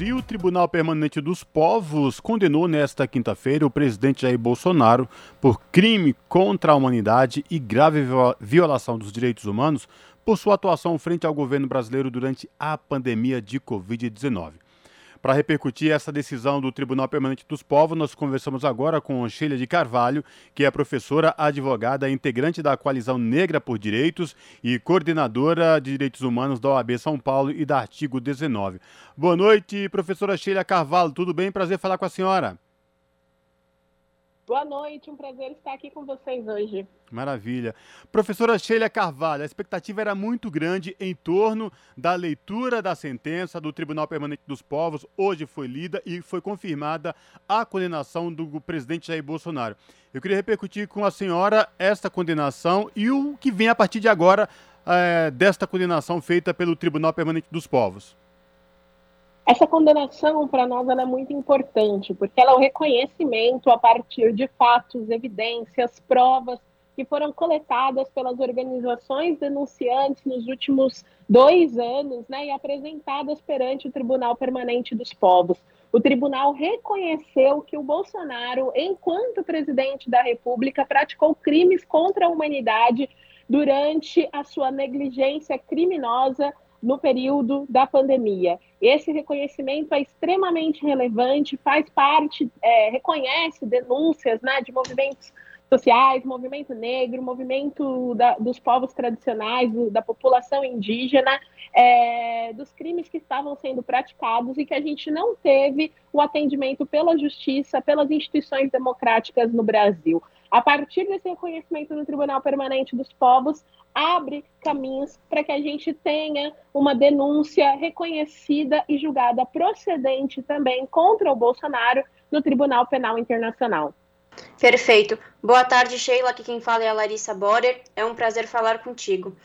E o Tribunal Permanente dos Povos condenou nesta quinta-feira o presidente Jair Bolsonaro por crime contra a humanidade e grave violação dos direitos humanos por sua atuação frente ao governo brasileiro durante a pandemia de Covid-19. Para repercutir essa decisão do Tribunal Permanente dos Povos, nós conversamos agora com Sheila de Carvalho, que é professora, advogada, integrante da Coalizão Negra por Direitos e coordenadora de Direitos Humanos da OAB São Paulo e da Artigo 19. Boa noite, professora Sheila Carvalho. Tudo bem? Prazer falar com a senhora. Boa noite, um prazer estar aqui com vocês hoje. Maravilha. Professora Sheila Carvalho, a expectativa era muito grande em torno da leitura da sentença do Tribunal Permanente dos Povos. Hoje foi lida e foi confirmada a condenação do presidente Jair Bolsonaro. Eu queria repercutir com a senhora esta condenação e o que vem a partir de agora é, desta condenação feita pelo Tribunal Permanente dos Povos. Essa condenação, para nós, é muito importante, porque ela é o reconhecimento a partir de fatos, evidências, provas que foram coletadas pelas organizações denunciantes nos últimos dois anos né, e apresentadas perante o Tribunal Permanente dos Povos. O tribunal reconheceu que o Bolsonaro, enquanto presidente da República, praticou crimes contra a humanidade durante a sua negligência criminosa no período da pandemia. Esse reconhecimento é extremamente relevante, faz parte, é, reconhece denúncias né, de movimentos sociais, movimento negro, movimento da, dos povos tradicionais, do, da população indígena, é, dos crimes que estavam sendo praticados e que a gente não teve o atendimento pela justiça, pelas instituições democráticas no Brasil. A partir desse reconhecimento do Tribunal Permanente dos Povos, abre caminhos para que a gente tenha uma denúncia reconhecida e julgada procedente também contra o Bolsonaro no Tribunal Penal Internacional. Perfeito. Boa tarde, Sheila. Aqui quem fala é a Larissa Borer. É um prazer falar contigo.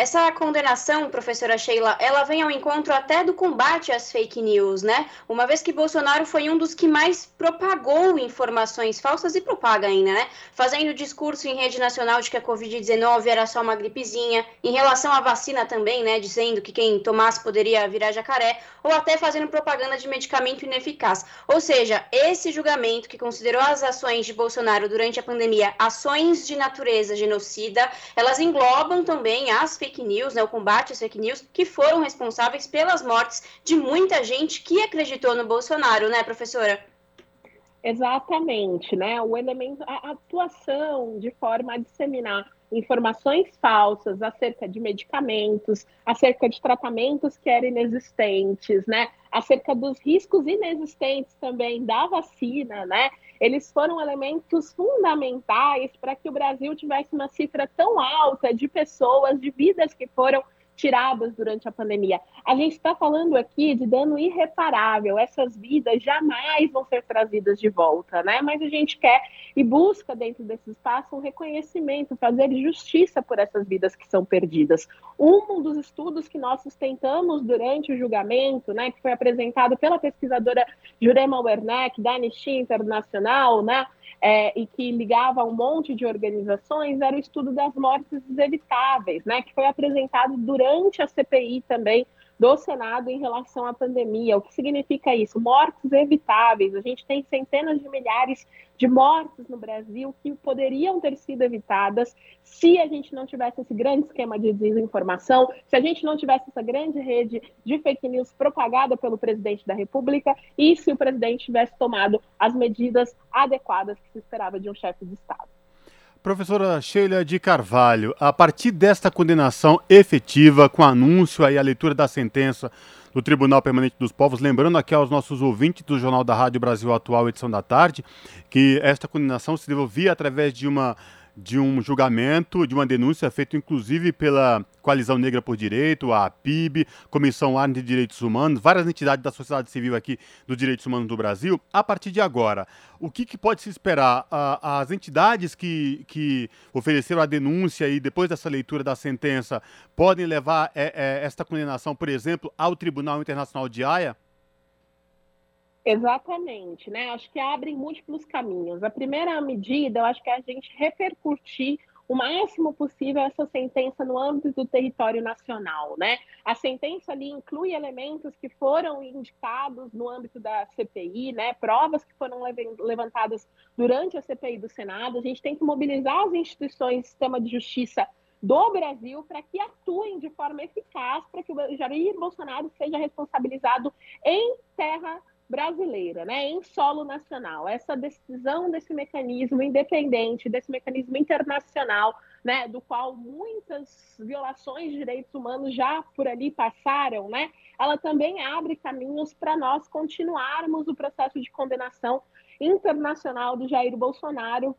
Essa condenação, professora Sheila, ela vem ao encontro até do combate às fake news, né? Uma vez que Bolsonaro foi um dos que mais propagou informações falsas e propaga ainda, né? Fazendo discurso em rede nacional de que a Covid-19 era só uma gripezinha, em relação à vacina também, né? Dizendo que quem tomasse poderia virar jacaré, ou até fazendo propaganda de medicamento ineficaz. Ou seja, esse julgamento que considerou as ações de Bolsonaro durante a pandemia ações de natureza genocida, elas englobam também as fake fake news, né, o combate às fake news, que foram responsáveis pelas mortes de muita gente que acreditou no Bolsonaro, né, professora? Exatamente, né? O elemento, a atuação de forma a disseminar informações falsas acerca de medicamentos, acerca de tratamentos que eram inexistentes, né? Acerca dos riscos inexistentes também da vacina, né? Eles foram elementos fundamentais para que o Brasil tivesse uma cifra tão alta de pessoas, de vidas que foram tiradas durante a pandemia. A gente está falando aqui de dano irreparável, essas vidas jamais vão ser trazidas de volta, né? Mas a gente quer e busca dentro desse espaço um reconhecimento, fazer justiça por essas vidas que são perdidas. Um dos estudos que nós sustentamos durante o julgamento, né, que foi apresentado pela pesquisadora Jurema Werneck, da Anistia Internacional, né, é, e que ligava um monte de organizações, era o estudo das mortes evitáveis, né, que foi apresentado durante a CPI também do Senado em relação à pandemia. O que significa isso? Mortes evitáveis. A gente tem centenas de milhares de mortes no Brasil que poderiam ter sido evitadas se a gente não tivesse esse grande esquema de desinformação, se a gente não tivesse essa grande rede de fake news propagada pelo presidente da República e se o presidente tivesse tomado as medidas adequadas que se esperava de um chefe de Estado. Professora Sheila de Carvalho, a partir desta condenação efetiva, com anúncio aí, a leitura da sentença do Tribunal Permanente dos Povos, lembrando aqui aos nossos ouvintes do Jornal da Rádio Brasil Atual, edição da tarde, que esta condenação se devolvia através de uma de um julgamento, de uma denúncia feita inclusive pela Coalizão Negra por Direito, a PIB, Comissão Arne de Direitos Humanos, várias entidades da sociedade civil aqui dos direitos humanos do Brasil. A partir de agora, o que, que pode se esperar? as entidades que, que ofereceram a denúncia e depois dessa leitura da sentença podem levar é, é, esta condenação, por exemplo, ao Tribunal Internacional de Haia? Exatamente, né? Acho que abrem múltiplos caminhos. A primeira medida, eu acho que é a gente repercutir o máximo possível essa sentença no âmbito do território nacional, né? A sentença ali inclui elementos que foram indicados no âmbito da CPI, né? Provas que foram levantadas durante a CPI do Senado. A gente tem que mobilizar as instituições sistema de justiça do Brasil para que atuem de forma eficaz para que o Jair Bolsonaro seja responsabilizado em terra brasileira, né, em solo nacional. Essa decisão desse mecanismo independente, desse mecanismo internacional, né, do qual muitas violações de direitos humanos já por ali passaram, né, ela também abre caminhos para nós continuarmos o processo de condenação internacional do Jair Bolsonaro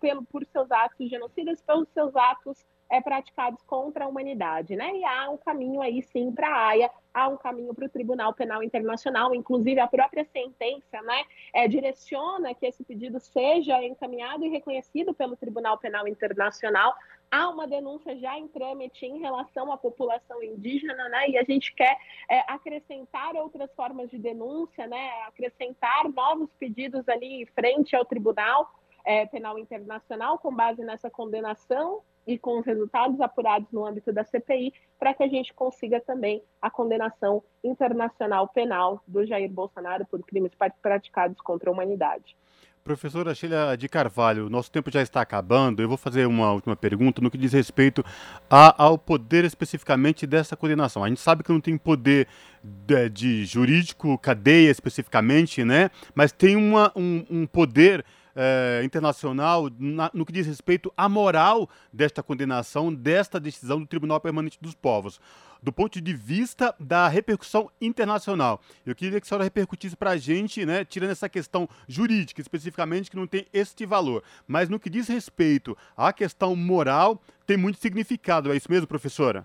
pelo, por seus atos genocidas, pelos seus atos é, praticados contra a humanidade, né? E há um caminho aí sim para a AIA, há um caminho para o Tribunal Penal Internacional, inclusive a própria sentença, né, é, direciona que esse pedido seja encaminhado e reconhecido pelo Tribunal Penal Internacional. Há uma denúncia já em trâmite em relação à população indígena, né? E a gente quer é, acrescentar outras formas de denúncia, né? Acrescentar novos pedidos ali frente ao Tribunal é, Penal Internacional com base nessa condenação e com os resultados apurados no âmbito da CPI, para que a gente consiga também a condenação internacional penal do Jair Bolsonaro por crimes praticados contra a humanidade. Professora Sheila de Carvalho, nosso tempo já está acabando. Eu vou fazer uma última pergunta no que diz respeito a, ao poder especificamente dessa condenação. A gente sabe que não tem poder de, de jurídico, cadeia especificamente, né? Mas tem uma, um, um poder eh, internacional na, no que diz respeito à moral desta condenação, desta decisão do Tribunal Permanente dos Povos, do ponto de vista da repercussão internacional. Eu queria que a senhora repercutisse para a gente, né, tirando essa questão jurídica especificamente, que não tem este valor, mas no que diz respeito à questão moral, tem muito significado. É isso mesmo, professora?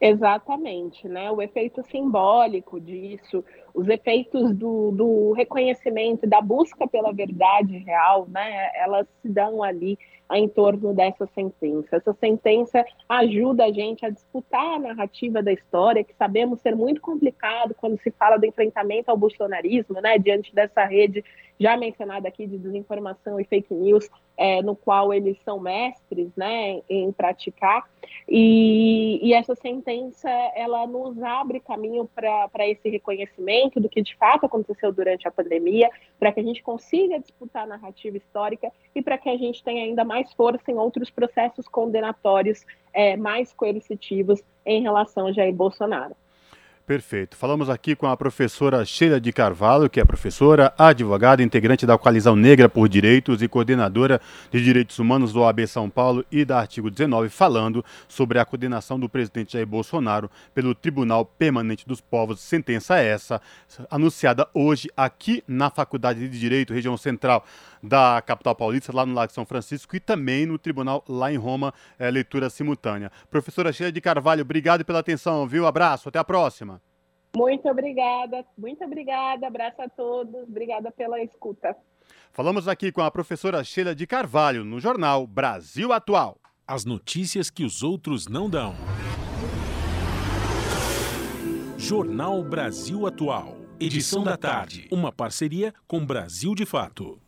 Exatamente, né? O efeito simbólico disso, os efeitos do, do reconhecimento, da busca pela verdade real, né? Elas se dão ali em torno dessa sentença. Essa sentença ajuda a gente a disputar a narrativa da história, que sabemos ser muito complicado quando se fala do enfrentamento ao bolsonarismo, né? Diante dessa rede já mencionada aqui de desinformação e fake news, é, no qual eles são mestres, né, em praticar. E, e essa sentença ela nos abre caminho para esse reconhecimento do que de fato aconteceu durante a pandemia, para que a gente consiga disputar a narrativa histórica e para que a gente tenha ainda mais força em outros processos condenatórios é, mais coercitivos em relação a Jair Bolsonaro. Perfeito. Falamos aqui com a professora Sheila de Carvalho, que é professora, advogada, integrante da Coalizão Negra por Direitos e coordenadora de Direitos Humanos do OAB São Paulo e da Artigo 19, falando sobre a condenação do presidente Jair Bolsonaro pelo Tribunal Permanente dos Povos. Sentença essa, anunciada hoje aqui na Faculdade de Direito, região central da capital paulista, lá no Lago São Francisco, e também no tribunal lá em Roma, é, leitura simultânea. Professora Sheila de Carvalho, obrigado pela atenção, viu? Abraço, até a próxima. Muito obrigada, muito obrigada, abraço a todos, obrigada pela escuta. Falamos aqui com a professora Sheila de Carvalho no jornal Brasil Atual. As notícias que os outros não dão. Jornal Brasil Atual. Edição da tarde. Uma parceria com Brasil de Fato.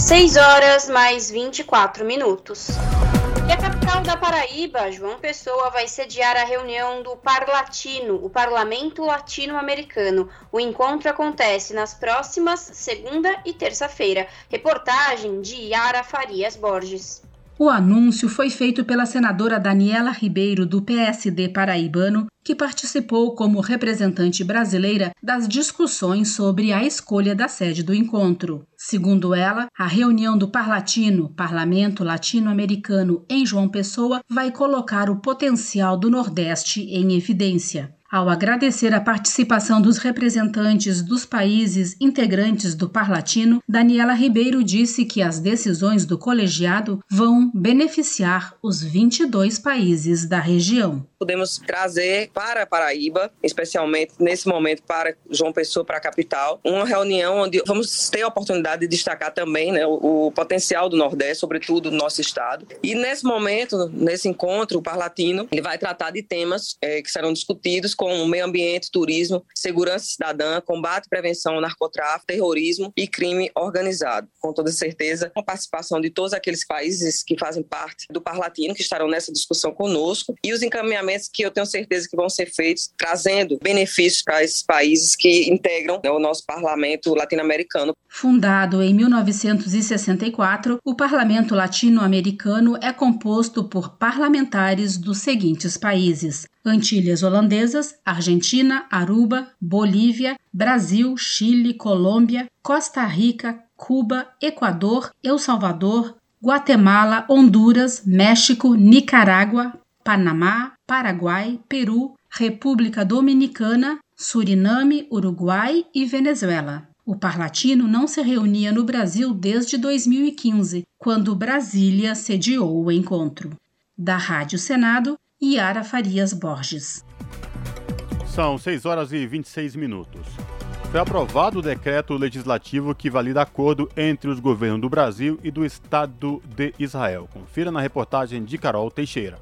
6 horas mais 24 minutos. E a capital da Paraíba, João Pessoa, vai sediar a reunião do Parlatino, o Parlamento Latino-Americano. O encontro acontece nas próximas segunda e terça-feira. Reportagem de Yara Farias Borges. O anúncio foi feito pela senadora Daniela Ribeiro, do PSD paraibano, que participou como representante brasileira das discussões sobre a escolha da sede do encontro. Segundo ela, a reunião do Parlatino, Parlamento Latino-Americano, em João Pessoa, vai colocar o potencial do Nordeste em evidência. Ao agradecer a participação dos representantes dos países integrantes do Parlatino, Daniela Ribeiro disse que as decisões do colegiado vão beneficiar os 22 países da região. Podemos trazer para Paraíba, especialmente nesse momento para João Pessoa, para a capital, uma reunião onde vamos ter a oportunidade de destacar também né, o, o potencial do Nordeste, sobretudo do nosso estado. E nesse momento, nesse encontro, o Parlatino, ele vai tratar de temas é, que serão discutidos como meio ambiente, turismo, segurança cidadã, combate e prevenção ao narcotráfico, terrorismo e crime organizado. Com toda certeza, a participação de todos aqueles países que fazem parte do Parlatino, que estarão nessa discussão conosco, e os encaminhamentos que eu tenho certeza que vão ser feitos, trazendo benefícios para esses países que integram né, o nosso parlamento latino-americano. Fundado em 1964, o Parlamento Latino-Americano é composto por parlamentares dos seguintes países: Antilhas Holandesas, Argentina, Aruba, Bolívia, Brasil, Chile, Colômbia, Costa Rica, Cuba, Equador, El Salvador, Guatemala, Honduras, México, Nicarágua, Panamá, Paraguai, Peru, República Dominicana, Suriname, Uruguai e Venezuela. O Parlatino não se reunia no Brasil desde 2015, quando Brasília sediou o encontro. Da Rádio Senado, Yara Farias Borges. São 6 horas e 26 minutos. Foi aprovado o decreto legislativo que valida acordo entre os governos do Brasil e do Estado de Israel. Confira na reportagem de Carol Teixeira.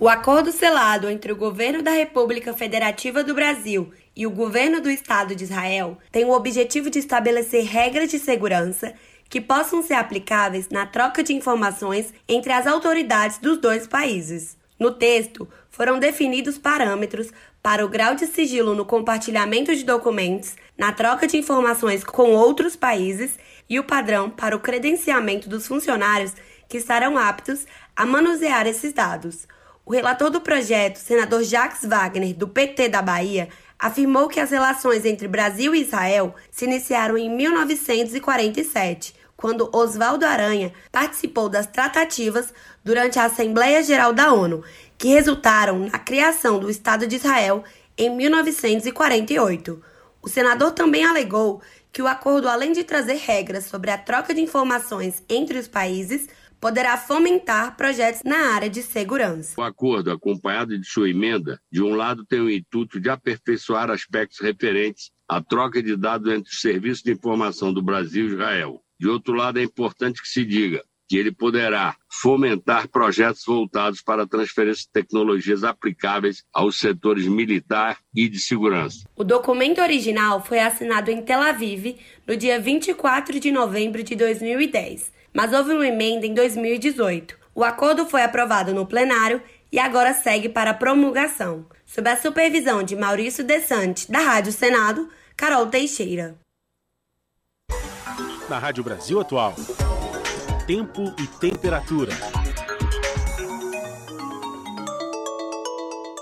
O acordo selado entre o governo da República Federativa do Brasil e o governo do Estado de Israel tem o objetivo de estabelecer regras de segurança que possam ser aplicáveis na troca de informações entre as autoridades dos dois países. No texto, foram definidos parâmetros para o grau de sigilo no compartilhamento de documentos, na troca de informações com outros países e o padrão para o credenciamento dos funcionários que estarão aptos a manusear esses dados. O relator do projeto, senador Jacques Wagner, do PT da Bahia, afirmou que as relações entre Brasil e Israel se iniciaram em 1947, quando Oswaldo Aranha participou das tratativas durante a Assembleia Geral da ONU, que resultaram na criação do Estado de Israel em 1948. O senador também alegou que o acordo, além de trazer regras sobre a troca de informações entre os países, poderá fomentar projetos na área de segurança. O acordo, acompanhado de sua emenda, de um lado tem o intuito de aperfeiçoar aspectos referentes à troca de dados entre os serviços de informação do Brasil e Israel. De outro lado, é importante que se diga que ele poderá fomentar projetos voltados para a transferência de tecnologias aplicáveis aos setores militar e de segurança. O documento original foi assinado em Tel Aviv no dia 24 de novembro de 2010 mas houve uma emenda em 2018. O acordo foi aprovado no plenário e agora segue para promulgação. Sob a supervisão de Maurício Desante, da Rádio Senado, Carol Teixeira. Na Rádio Brasil Atual, tempo e temperatura.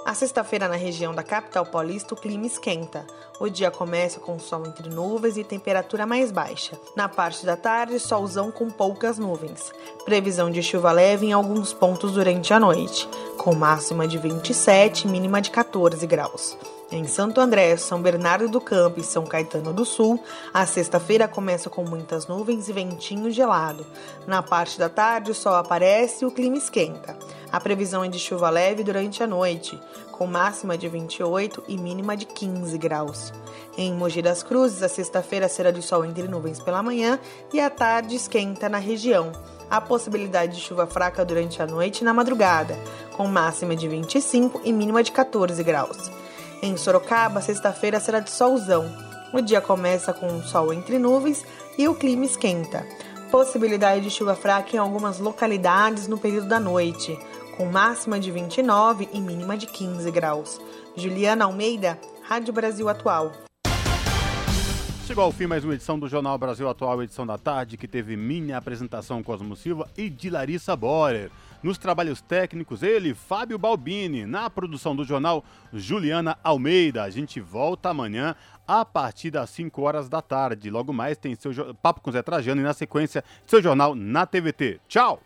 A sexta-feira na região da capital paulista o clima esquenta. O dia começa com sol entre nuvens e temperatura mais baixa. Na parte da tarde, solzão com poucas nuvens. Previsão de chuva leve em alguns pontos durante a noite, com máxima de 27 e mínima de 14 graus. Em Santo André, São Bernardo do Campo e São Caetano do Sul, a sexta-feira começa com muitas nuvens e ventinho gelado. Na parte da tarde, o sol aparece e o clima esquenta. A previsão é de chuva leve durante a noite, com máxima de 28 e mínima de 15 graus. Em Mogi das Cruzes, a sexta-feira será de sol entre nuvens pela manhã e a tarde esquenta na região. Há possibilidade de chuva fraca durante a noite e na madrugada, com máxima de 25 e mínima de 14 graus. Em Sorocaba, sexta-feira será de solzão. O dia começa com sol entre nuvens e o clima esquenta. Possibilidade de chuva fraca em algumas localidades no período da noite, com máxima de 29 e mínima de 15 graus. Juliana Almeida, Rádio Brasil Atual. Chegou ao fim mais uma edição do Jornal Brasil Atual, edição da tarde, que teve minha apresentação Cosmo Silva e de Larissa Borer. Nos trabalhos técnicos, ele, Fábio Balbini. Na produção do jornal, Juliana Almeida. A gente volta amanhã a partir das 5 horas da tarde. Logo mais tem seu Papo com Zé Trajano e na sequência seu jornal na TVT. Tchau!